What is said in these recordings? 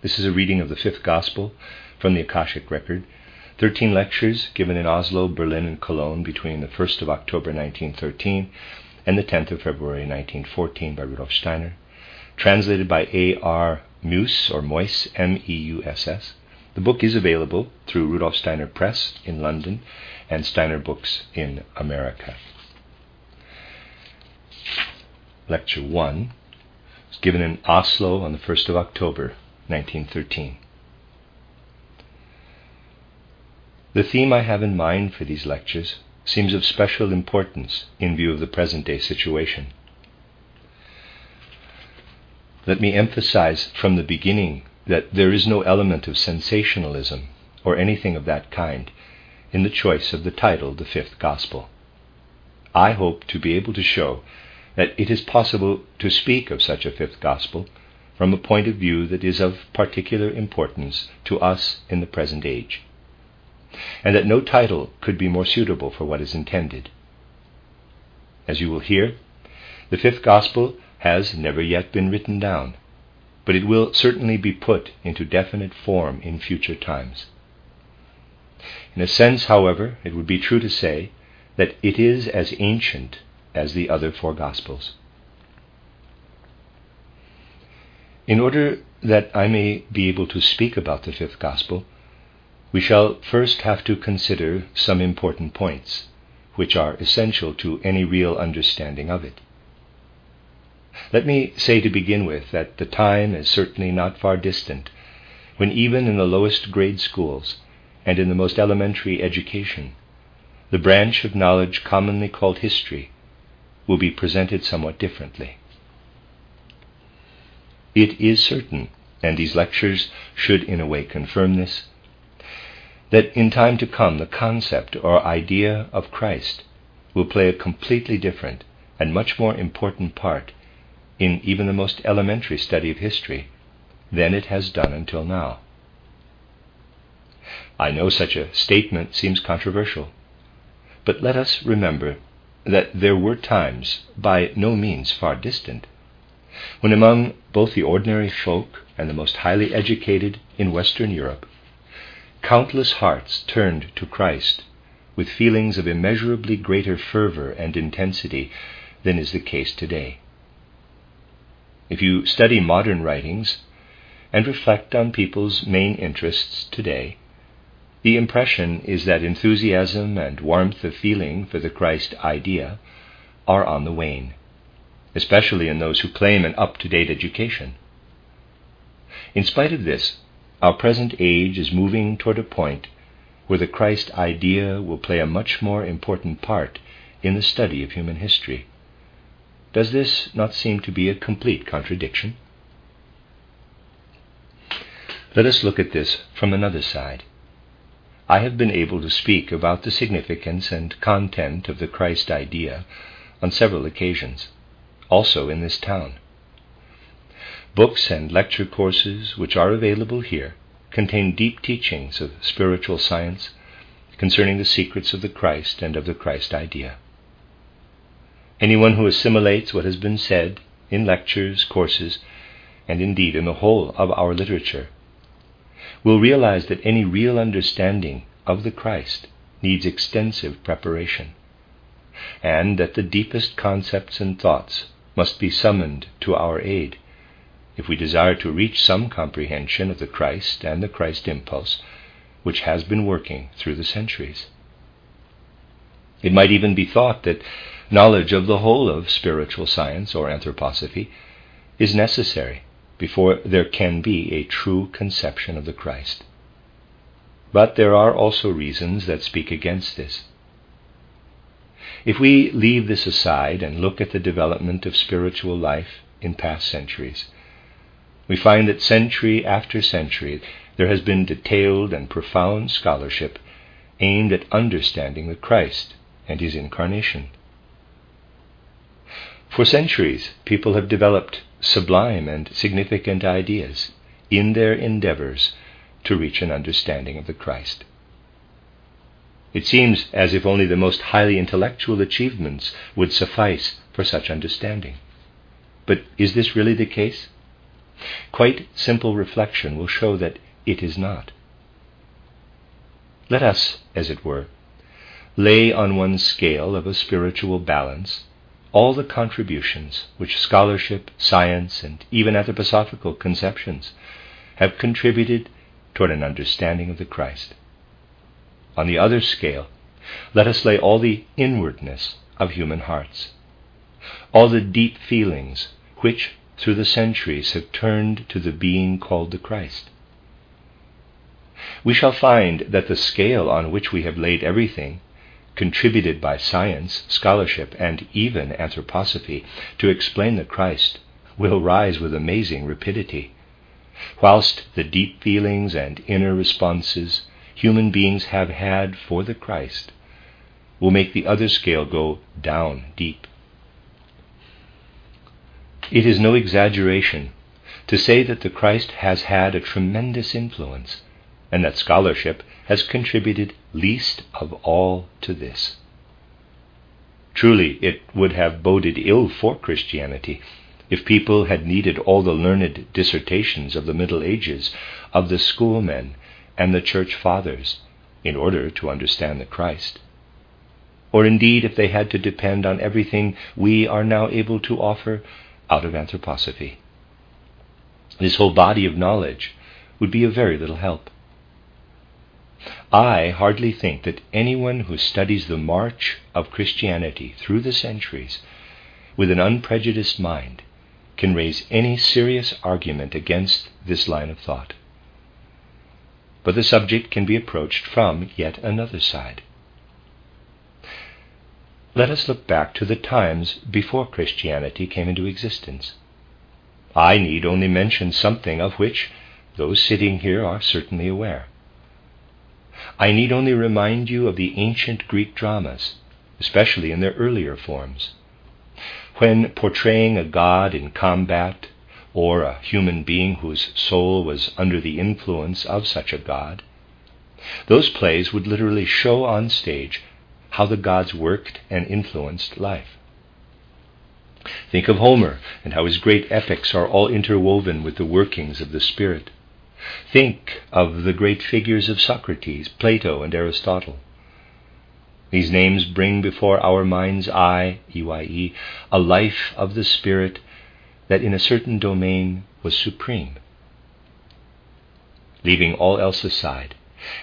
This is a reading of the fifth Gospel from the Akashic Record. Thirteen lectures given in Oslo, Berlin, and Cologne between the 1st of October 1913 and the 10th of February 1914 by Rudolf Steiner. Translated by A. R. Meuss or Moyse, M E U S S. The book is available through Rudolf Steiner Press in London and Steiner Books in America. Lecture 1 was given in Oslo on the 1st of October 1913. The theme I have in mind for these lectures seems of special importance in view of the present day situation. Let me emphasize from the beginning that there is no element of sensationalism or anything of that kind in the choice of the title, The Fifth Gospel. I hope to be able to show that it is possible to speak of such a fifth gospel from a point of view that is of particular importance to us in the present age, and that no title could be more suitable for what is intended. As you will hear, the fifth gospel has never yet been written down, but it will certainly be put into definite form in future times. In a sense, however, it would be true to say that it is as ancient as the other four gospels. In order that I may be able to speak about the fifth gospel, we shall first have to consider some important points, which are essential to any real understanding of it. Let me say to begin with that the time is certainly not far distant when, even in the lowest grade schools and in the most elementary education, the branch of knowledge commonly called history will be presented somewhat differently. It is certain, and these lectures should in a way confirm this, that in time to come the concept or idea of Christ will play a completely different and much more important part in even the most elementary study of history than it has done until now. I know such a statement seems controversial, but let us remember that there were times, by no means far distant, when among both the ordinary folk and the most highly educated in Western Europe, countless hearts turned to Christ with feelings of immeasurably greater fervor and intensity than is the case today. If you study modern writings and reflect on people's main interests today, the impression is that enthusiasm and warmth of feeling for the Christ idea are on the wane especially in those who claim an up to date education. In spite of this, our present age is moving toward a point where the Christ idea will play a much more important part in the study of human history. Does this not seem to be a complete contradiction? Let us look at this from another side. I have been able to speak about the significance and content of the Christ idea on several occasions also in this town. Books and lecture courses which are available here contain deep teachings of spiritual science concerning the secrets of the Christ and of the Christ idea. Anyone who assimilates what has been said in lectures, courses, and indeed in the whole of our literature will realize that any real understanding of the Christ needs extensive preparation, and that the deepest concepts and thoughts must be summoned to our aid if we desire to reach some comprehension of the Christ and the Christ impulse which has been working through the centuries. It might even be thought that knowledge of the whole of spiritual science or anthroposophy is necessary before there can be a true conception of the Christ. But there are also reasons that speak against this. If we leave this aside and look at the development of spiritual life in past centuries, we find that century after century there has been detailed and profound scholarship aimed at understanding the Christ and his incarnation. For centuries, people have developed sublime and significant ideas in their endeavors to reach an understanding of the Christ. It seems as if only the most highly intellectual achievements would suffice for such understanding. But is this really the case? Quite simple reflection will show that it is not. Let us, as it were, lay on one scale of a spiritual balance all the contributions which scholarship, science, and even anthroposophical conceptions have contributed toward an understanding of the Christ. On the other scale, let us lay all the inwardness of human hearts, all the deep feelings which through the centuries have turned to the being called the Christ. We shall find that the scale on which we have laid everything contributed by science, scholarship, and even anthroposophy to explain the Christ will rise with amazing rapidity, whilst the deep feelings and inner responses human beings have had for the Christ will make the other scale go down deep. It is no exaggeration to say that the Christ has had a tremendous influence and that scholarship has contributed least of all to this. Truly, it would have boded ill for Christianity if people had needed all the learned dissertations of the Middle Ages, of the schoolmen, and the church fathers in order to understand the Christ. Or indeed, if they had to depend on everything we are now able to offer out of anthroposophy. This whole body of knowledge would be of very little help. I hardly think that anyone who studies the march of Christianity through the centuries with an unprejudiced mind can raise any serious argument against this line of thought. But the subject can be approached from yet another side. Let us look back to the times before Christianity came into existence. I need only mention something of which those sitting here are certainly aware. I need only remind you of the ancient Greek dramas, especially in their earlier forms. When portraying a god in combat, or a human being whose soul was under the influence of such a god, those plays would literally show on stage how the gods worked and influenced life. Think of Homer and how his great epics are all interwoven with the workings of the Spirit. Think of the great figures of Socrates, Plato, and Aristotle. These names bring before our mind's eye, EYE, a life of the Spirit that in a certain domain was supreme. Leaving all else aside,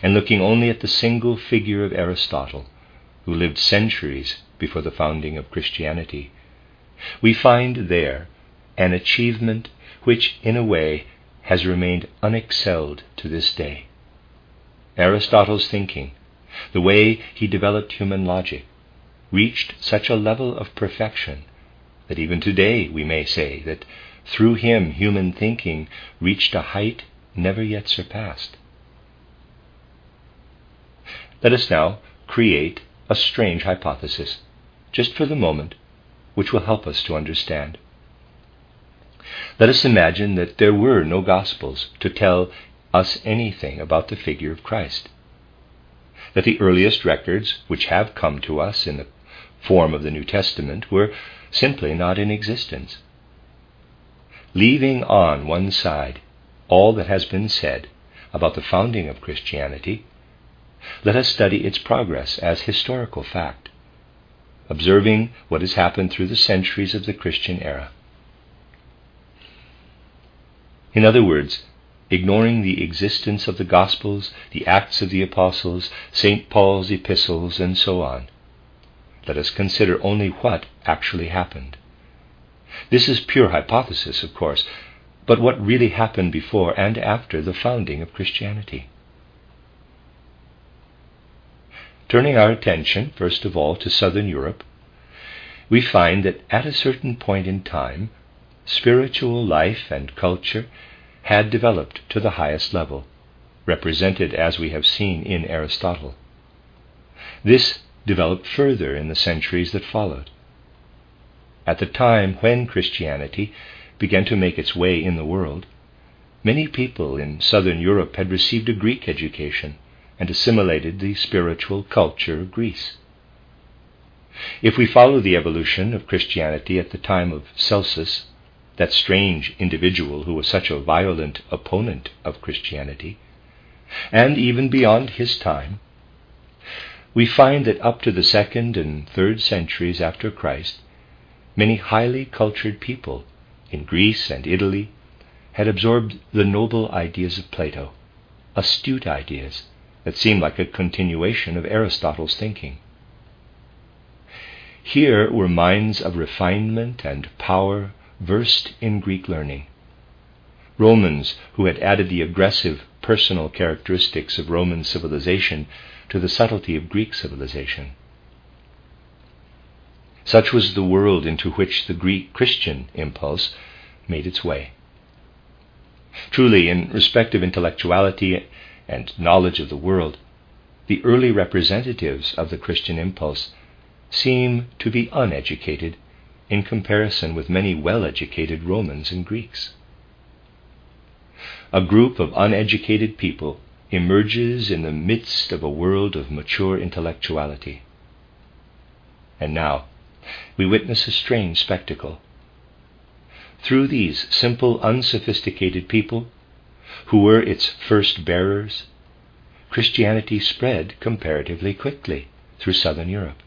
and looking only at the single figure of Aristotle, who lived centuries before the founding of Christianity, we find there an achievement which, in a way, has remained unexcelled to this day. Aristotle's thinking, the way he developed human logic, reached such a level of perfection that even today we may say that through him human thinking reached a height never yet surpassed. Let us now create a strange hypothesis, just for the moment, which will help us to understand. Let us imagine that there were no Gospels to tell us anything about the figure of Christ. That the earliest records which have come to us in the form of the New Testament were simply not in existence. Leaving on one side all that has been said about the founding of Christianity, let us study its progress as historical fact, observing what has happened through the centuries of the Christian era. In other words, ignoring the existence of the Gospels, the Acts of the Apostles, St. Paul's epistles, and so on. Let us consider only what actually happened. This is pure hypothesis, of course, but what really happened before and after the founding of Christianity. Turning our attention, first of all, to southern Europe, we find that at a certain point in time, spiritual life and culture had developed to the highest level, represented as we have seen in Aristotle. This developed further in the centuries that followed. At the time when Christianity began to make its way in the world, many people in southern Europe had received a Greek education and assimilated the spiritual culture of Greece. If we follow the evolution of Christianity at the time of Celsus, that strange individual who was such a violent opponent of Christianity, and even beyond his time, we find that up to the second and third centuries after Christ, many highly cultured people in Greece and Italy had absorbed the noble ideas of Plato, astute ideas that seem like a continuation of Aristotle's thinking. Here were minds of refinement and power versed in Greek learning. Romans who had added the aggressive personal characteristics of Roman civilization to the subtlety of Greek civilization. Such was the world into which the Greek Christian impulse made its way. Truly, in respect of intellectuality and knowledge of the world, the early representatives of the Christian impulse seem to be uneducated in comparison with many well educated Romans and Greeks. A group of uneducated people emerges in the midst of a world of mature intellectuality. And now we witness a strange spectacle. Through these simple, unsophisticated people, who were its first bearers, Christianity spread comparatively quickly through southern Europe.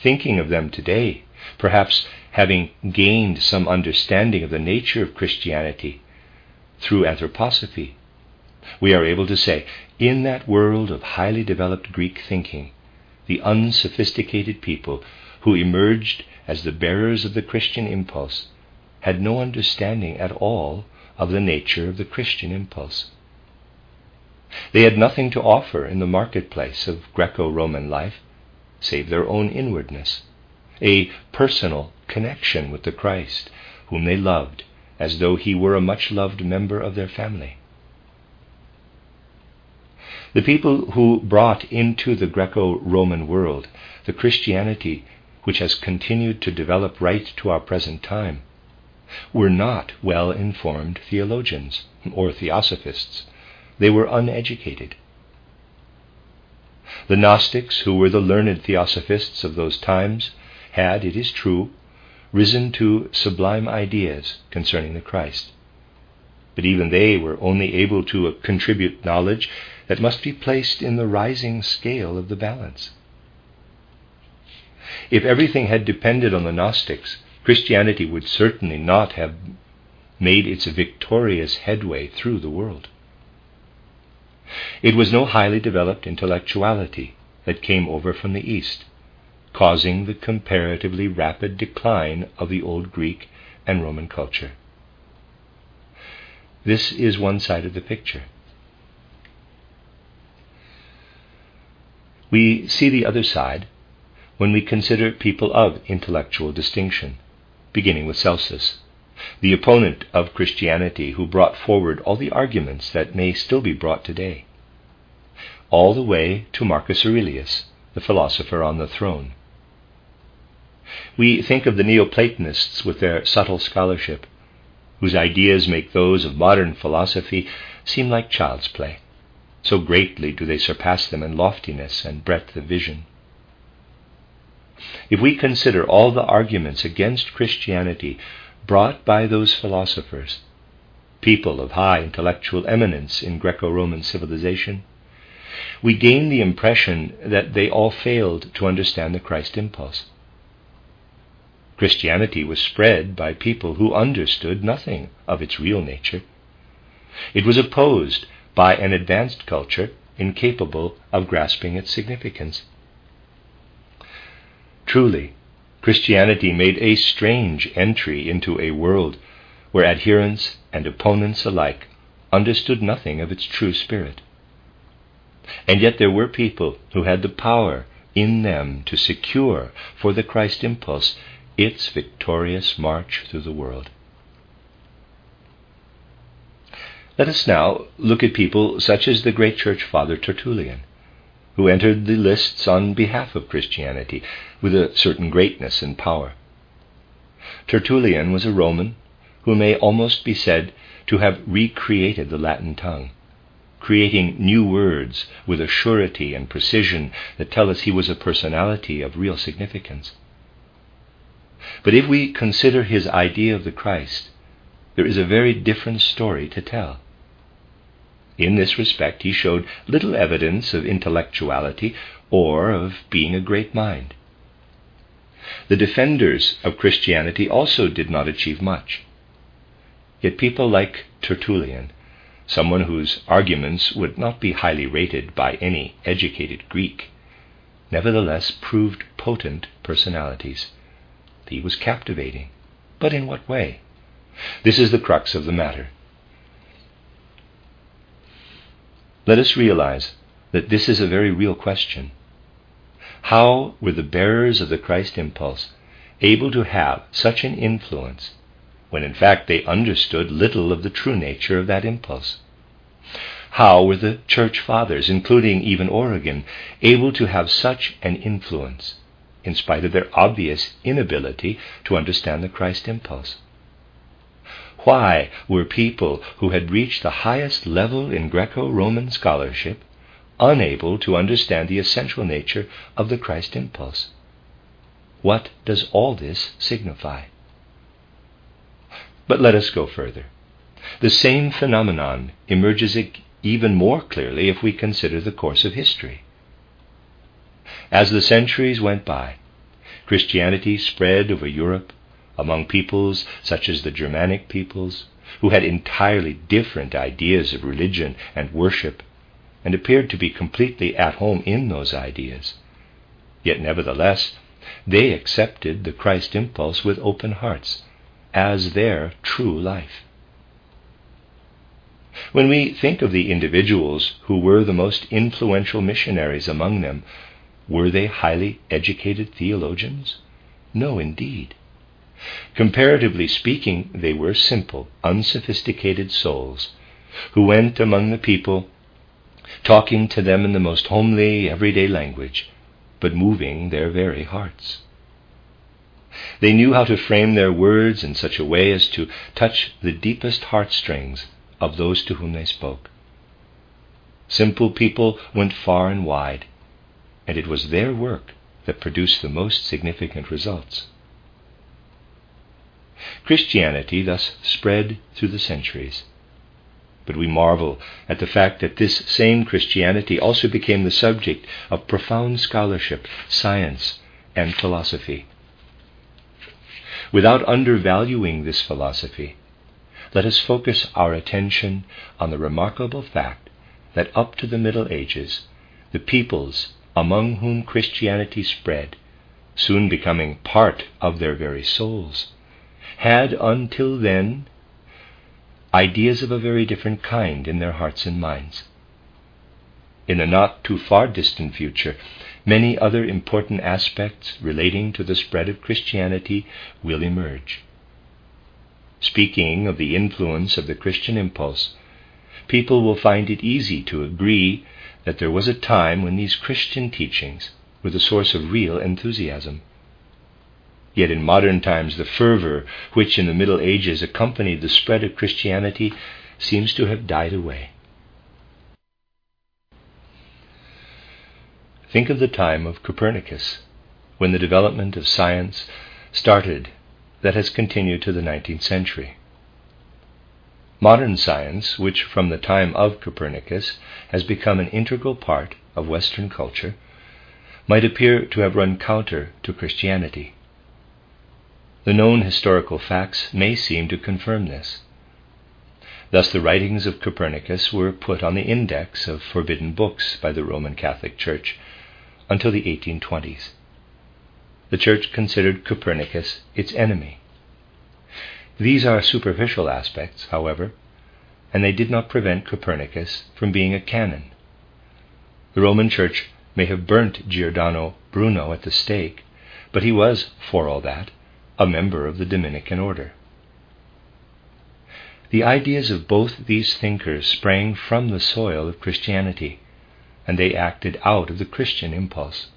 Thinking of them today, perhaps having gained some understanding of the nature of Christianity through anthroposophy, we are able to say, in that world of highly developed Greek thinking, the unsophisticated people who emerged as the bearers of the Christian impulse had no understanding at all of the nature of the Christian impulse. They had nothing to offer in the marketplace of Greco Roman life save their own inwardness, a personal connection with the Christ, whom they loved as though he were a much loved member of their family. The people who brought into the Greco Roman world the Christianity which has continued to develop right to our present time were not well informed theologians or theosophists. They were uneducated. The Gnostics, who were the learned theosophists of those times, had, it is true, risen to sublime ideas concerning the Christ. But even they were only able to contribute knowledge that must be placed in the rising scale of the balance. If everything had depended on the Gnostics, Christianity would certainly not have made its victorious headway through the world. It was no highly developed intellectuality that came over from the East, causing the comparatively rapid decline of the old Greek and Roman culture. This is one side of the picture. We see the other side when we consider people of intellectual distinction, beginning with Celsus, the opponent of Christianity who brought forward all the arguments that may still be brought today, all the way to Marcus Aurelius, the philosopher on the throne. We think of the Neoplatonists with their subtle scholarship, whose ideas make those of modern philosophy seem like child's play. So greatly do they surpass them in loftiness and breadth of vision. If we consider all the arguments against Christianity brought by those philosophers, people of high intellectual eminence in Greco Roman civilization, we gain the impression that they all failed to understand the Christ impulse. Christianity was spread by people who understood nothing of its real nature. It was opposed by an advanced culture incapable of grasping its significance. Truly, Christianity made a strange entry into a world where adherents and opponents alike understood nothing of its true spirit. And yet there were people who had the power in them to secure for the Christ impulse its victorious march through the world. Let us now look at people such as the great church father Tertullian, who entered the lists on behalf of Christianity with a certain greatness and power. Tertullian was a Roman who may almost be said to have recreated the Latin tongue, creating new words with a surety and precision that tell us he was a personality of real significance. But if we consider his idea of the Christ, there is a very different story to tell. In this respect, he showed little evidence of intellectuality or of being a great mind. The defenders of Christianity also did not achieve much. Yet people like Tertullian, someone whose arguments would not be highly rated by any educated Greek, nevertheless proved potent personalities. He was captivating. But in what way? This is the crux of the matter. Let us realize that this is a very real question. How were the bearers of the Christ impulse able to have such an influence when in fact they understood little of the true nature of that impulse? How were the church fathers, including even Origen, able to have such an influence in spite of their obvious inability to understand the Christ impulse? Why were people who had reached the highest level in Greco Roman scholarship unable to understand the essential nature of the Christ impulse? What does all this signify? But let us go further. The same phenomenon emerges even more clearly if we consider the course of history. As the centuries went by, Christianity spread over Europe among peoples such as the Germanic peoples, who had entirely different ideas of religion and worship, and appeared to be completely at home in those ideas. Yet, nevertheless, they accepted the Christ impulse with open hearts as their true life. When we think of the individuals who were the most influential missionaries among them, were they highly educated theologians? No, indeed. Comparatively speaking, they were simple, unsophisticated souls who went among the people, talking to them in the most homely, everyday language, but moving their very hearts. They knew how to frame their words in such a way as to touch the deepest heartstrings of those to whom they spoke. Simple people went far and wide, and it was their work that produced the most significant results. Christianity thus spread through the centuries. But we marvel at the fact that this same Christianity also became the subject of profound scholarship, science, and philosophy. Without undervaluing this philosophy, let us focus our attention on the remarkable fact that up to the Middle Ages, the peoples among whom Christianity spread, soon becoming part of their very souls, had until then ideas of a very different kind in their hearts and minds. In the not too far distant future, many other important aspects relating to the spread of Christianity will emerge. Speaking of the influence of the Christian impulse, people will find it easy to agree that there was a time when these Christian teachings were the source of real enthusiasm. Yet in modern times, the fervor which in the Middle Ages accompanied the spread of Christianity seems to have died away. Think of the time of Copernicus, when the development of science started that has continued to the 19th century. Modern science, which from the time of Copernicus has become an integral part of Western culture, might appear to have run counter to Christianity. The known historical facts may seem to confirm this. Thus, the writings of Copernicus were put on the index of forbidden books by the Roman Catholic Church until the 1820s. The Church considered Copernicus its enemy. These are superficial aspects, however, and they did not prevent Copernicus from being a canon. The Roman Church may have burnt Giordano Bruno at the stake, but he was, for all that, a member of the Dominican order. The ideas of both these thinkers sprang from the soil of Christianity, and they acted out of the Christian impulse.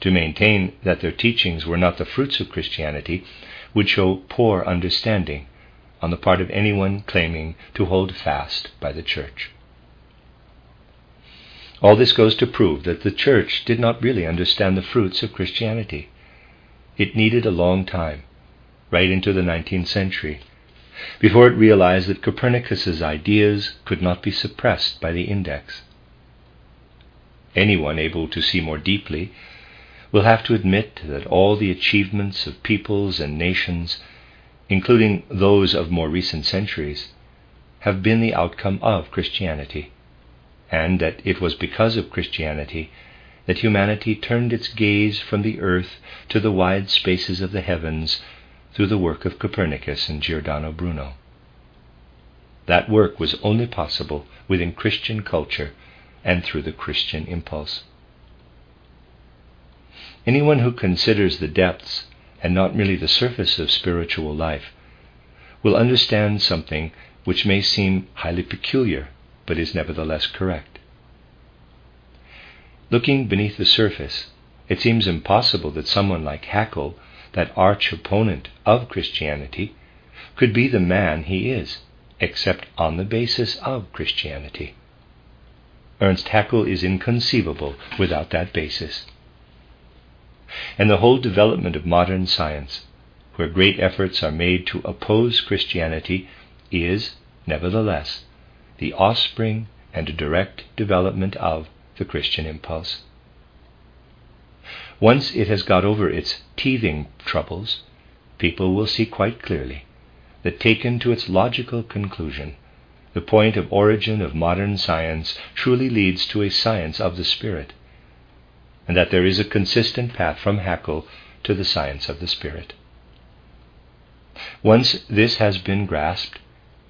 To maintain that their teachings were not the fruits of Christianity would show poor understanding on the part of anyone claiming to hold fast by the Church. All this goes to prove that the Church did not really understand the fruits of Christianity. It needed a long time, right into the 19th century, before it realized that Copernicus's ideas could not be suppressed by the index. Anyone able to see more deeply will have to admit that all the achievements of peoples and nations, including those of more recent centuries, have been the outcome of Christianity, and that it was because of Christianity that humanity turned its gaze from the earth to the wide spaces of the heavens through the work of Copernicus and Giordano Bruno. That work was only possible within Christian culture and through the Christian impulse. Anyone who considers the depths and not merely the surface of spiritual life will understand something which may seem highly peculiar but is nevertheless correct. Looking beneath the surface, it seems impossible that someone like Haeckel, that arch opponent of Christianity, could be the man he is, except on the basis of Christianity. Ernst Haeckel is inconceivable without that basis and the whole development of modern science, where great efforts are made to oppose Christianity, is, nevertheless, the offspring and direct development of the Christian impulse. Once it has got over its teething troubles, people will see quite clearly that, taken to its logical conclusion, the point of origin of modern science truly leads to a science of the Spirit, and that there is a consistent path from Haeckel to the science of the Spirit. Once this has been grasped,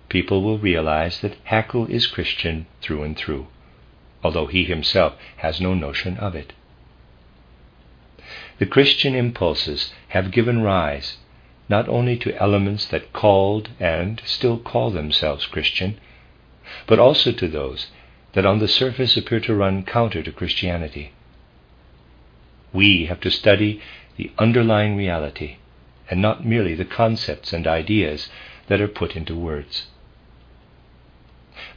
people will realize that Haeckel is Christian through and through, although he himself has no notion of it. The Christian impulses have given rise not only to elements that called and still call themselves Christian, but also to those that on the surface appear to run counter to Christianity. We have to study the underlying reality and not merely the concepts and ideas that are put into words.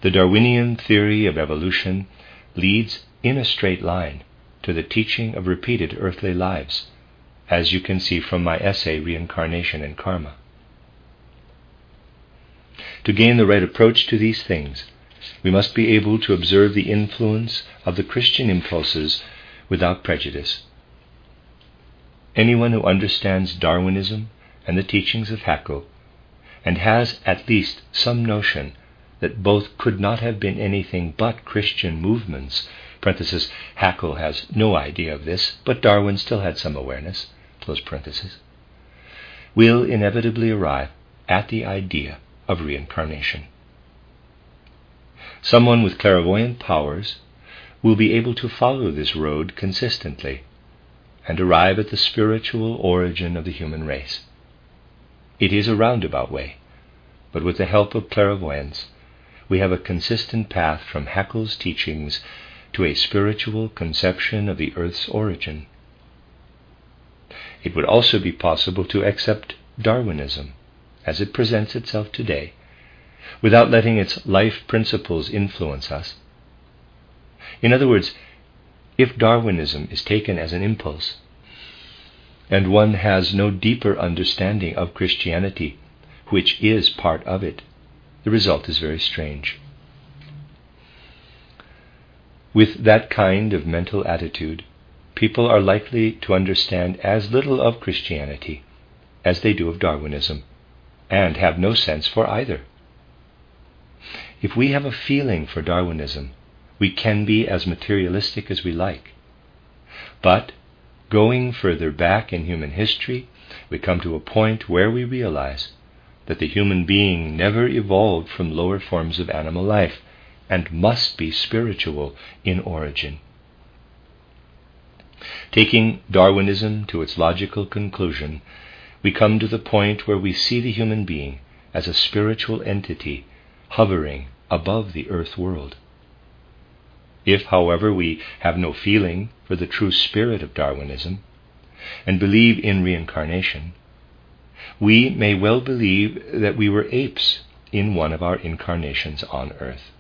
The Darwinian theory of evolution leads in a straight line to the teaching of repeated earthly lives, as you can see from my essay, Reincarnation and Karma. To gain the right approach to these things, we must be able to observe the influence of the Christian impulses without prejudice anyone who understands Darwinism and the teachings of Haeckel, and has at least some notion that both could not have been anything but Christian movements. Parenthesis, Haeckel has no idea of this, but Darwin still had some awareness. Close parenthesis. Will inevitably arrive at the idea of reincarnation. Someone with clairvoyant powers will be able to follow this road consistently and arrive at the spiritual origin of the human race. It is a roundabout way, but with the help of clairvoyance, we have a consistent path from Haeckel's teachings to a spiritual conception of the earth's origin. It would also be possible to accept Darwinism as it presents itself today without letting its life principles influence us. In other words, if Darwinism is taken as an impulse, and one has no deeper understanding of Christianity, which is part of it, the result is very strange. With that kind of mental attitude, people are likely to understand as little of Christianity as they do of Darwinism, and have no sense for either. If we have a feeling for Darwinism, we can be as materialistic as we like. But going further back in human history, we come to a point where we realize that the human being never evolved from lower forms of animal life and must be spiritual in origin. Taking Darwinism to its logical conclusion, we come to the point where we see the human being as a spiritual entity hovering above the earth world. If, however, we have no feeling for the true spirit of Darwinism and believe in reincarnation, we may well believe that we were apes in one of our incarnations on earth.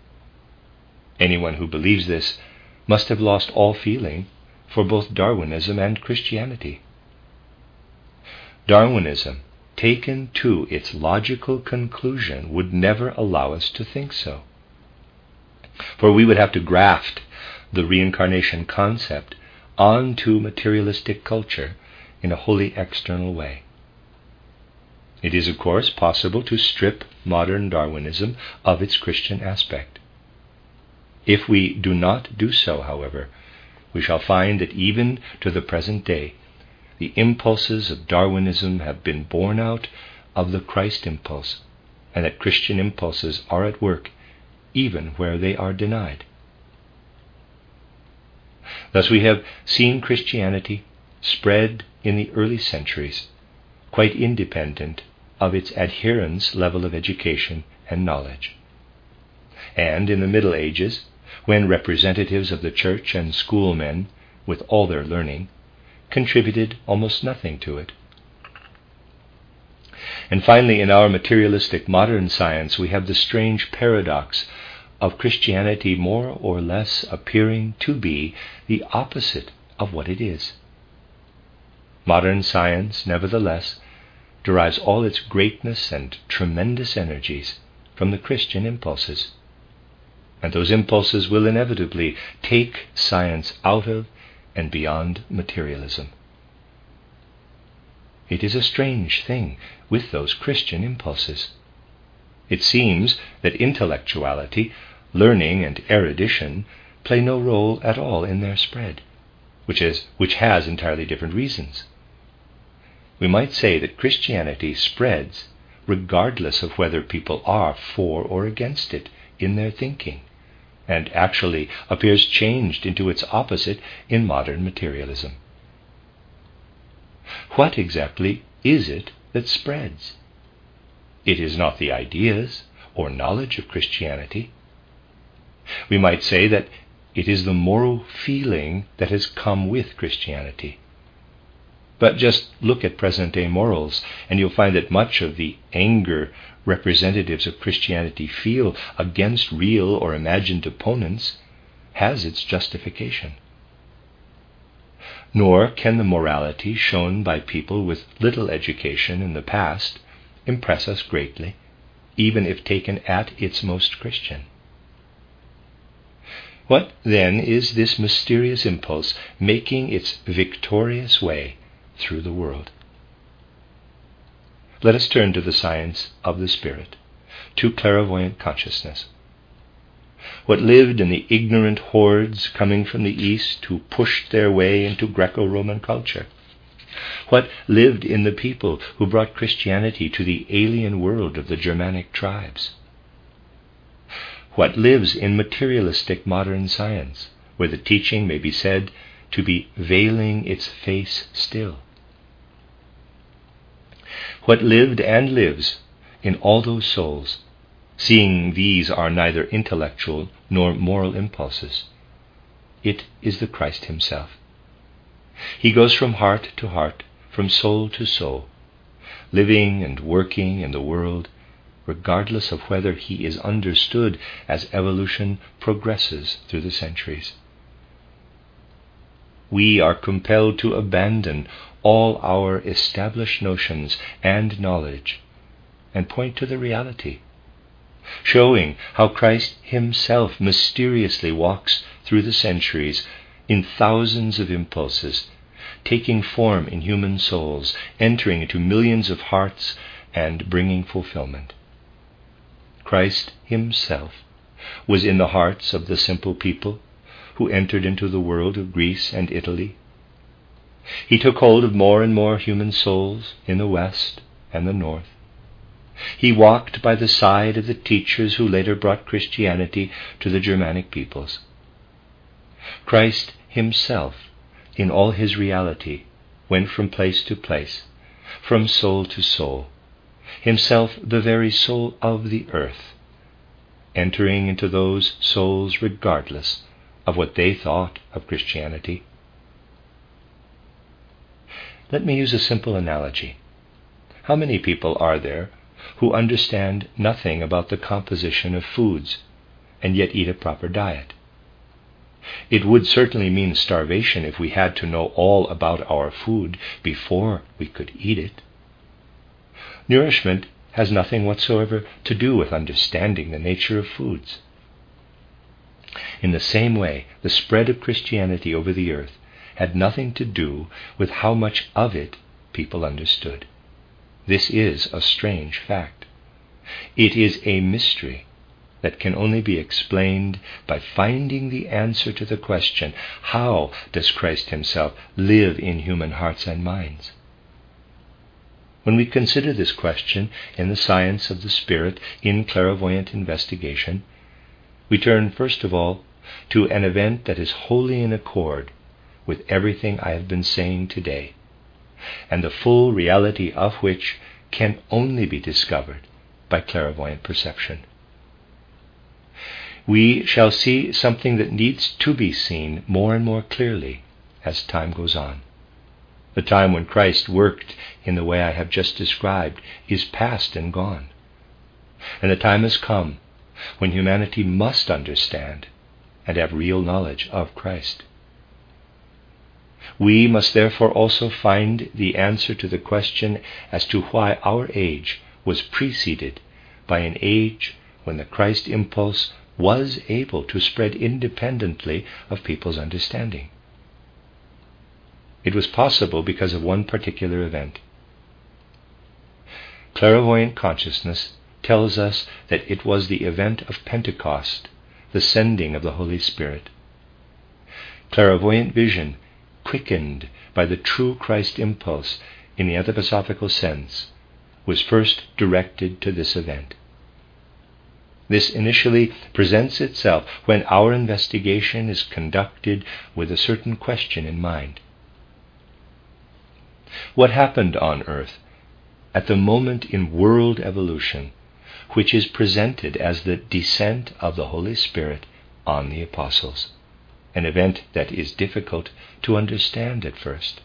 Anyone who believes this must have lost all feeling for both Darwinism and Christianity. Darwinism, taken to its logical conclusion, would never allow us to think so. For we would have to graft the reincarnation concept onto materialistic culture in a wholly external way. It is, of course, possible to strip modern Darwinism of its Christian aspect. If we do not do so, however, we shall find that even to the present day, the impulses of Darwinism have been born out of the Christ impulse, and that Christian impulses are at work even where they are denied. Thus, we have seen Christianity spread in the early centuries, quite independent of its adherents' level of education and knowledge. And in the Middle Ages, when representatives of the church and schoolmen, with all their learning, contributed almost nothing to it. And finally, in our materialistic modern science, we have the strange paradox of Christianity more or less appearing to be the opposite of what it is. Modern science, nevertheless, derives all its greatness and tremendous energies from the Christian impulses. And those impulses will inevitably take science out of and beyond materialism. It is a strange thing with those Christian impulses. It seems that intellectuality, learning, and erudition play no role at all in their spread, which, is, which has entirely different reasons. We might say that Christianity spreads regardless of whether people are for or against it in their thinking and actually appears changed into its opposite in modern materialism. What exactly is it that spreads? It is not the ideas or knowledge of Christianity. We might say that it is the moral feeling that has come with Christianity. But just look at present day morals, and you'll find that much of the anger representatives of Christianity feel against real or imagined opponents has its justification. Nor can the morality shown by people with little education in the past impress us greatly, even if taken at its most Christian. What then is this mysterious impulse making its victorious way through the world. Let us turn to the science of the Spirit, to clairvoyant consciousness. What lived in the ignorant hordes coming from the East who pushed their way into Greco Roman culture? What lived in the people who brought Christianity to the alien world of the Germanic tribes? What lives in materialistic modern science, where the teaching may be said to be veiling its face still? what lived and lives in all those souls, seeing these are neither intellectual nor moral impulses. It is the Christ Himself. He goes from heart to heart, from soul to soul, living and working in the world, regardless of whether He is understood as evolution progresses through the centuries. We are compelled to abandon all our established notions and knowledge and point to the reality, showing how Christ Himself mysteriously walks through the centuries in thousands of impulses, taking form in human souls, entering into millions of hearts, and bringing fulfillment. Christ Himself was in the hearts of the simple people who entered into the world of Greece and Italy he took hold of more and more human souls in the West and the North. He walked by the side of the teachers who later brought Christianity to the Germanic peoples. Christ himself, in all his reality, went from place to place, from soul to soul. himself the very soul of the earth, entering into those souls regardless of what they thought of Christianity. Let me use a simple analogy. How many people are there who understand nothing about the composition of foods and yet eat a proper diet? It would certainly mean starvation if we had to know all about our food before we could eat it. Nourishment has nothing whatsoever to do with understanding the nature of foods. In the same way, the spread of Christianity over the earth had nothing to do with how much of it people understood. This is a strange fact. It is a mystery that can only be explained by finding the answer to the question how does Christ Himself live in human hearts and minds? When we consider this question in the science of the Spirit in clairvoyant investigation, we turn first of all to an event that is wholly in accord with everything I have been saying today, and the full reality of which can only be discovered by clairvoyant perception. We shall see something that needs to be seen more and more clearly as time goes on. The time when Christ worked in the way I have just described is past and gone. And the time has come when humanity must understand and have real knowledge of Christ. We must therefore also find the answer to the question as to why our age was preceded by an age when the Christ impulse was able to spread independently of people's understanding. It was possible because of one particular event. Clairvoyant consciousness tells us that it was the event of Pentecost, the sending of the Holy Spirit. Clairvoyant vision, quickened by the true Christ impulse in the anthroposophical sense, was first directed to this event. This initially presents itself when our investigation is conducted with a certain question in mind. What happened on earth at the moment in world evolution which is presented as the descent of the Holy Spirit on the apostles, an event that is difficult to understand at first.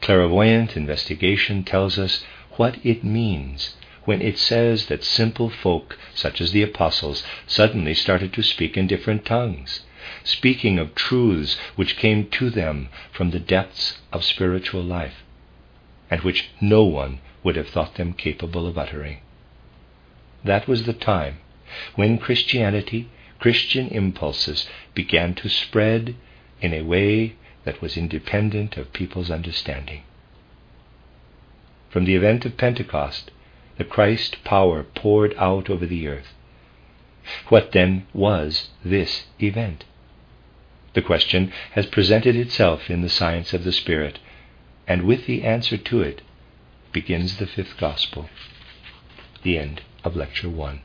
Clairvoyant investigation tells us what it means when it says that simple folk, such as the apostles, suddenly started to speak in different tongues, speaking of truths which came to them from the depths of spiritual life, and which no one would have thought them capable of uttering. That was the time when Christianity, Christian impulses, began to spread in a way that was independent of people's understanding. From the event of Pentecost, the Christ power poured out over the earth. What then was this event? The question has presented itself in the science of the Spirit, and with the answer to it begins the fifth gospel. The end of Lecture 1.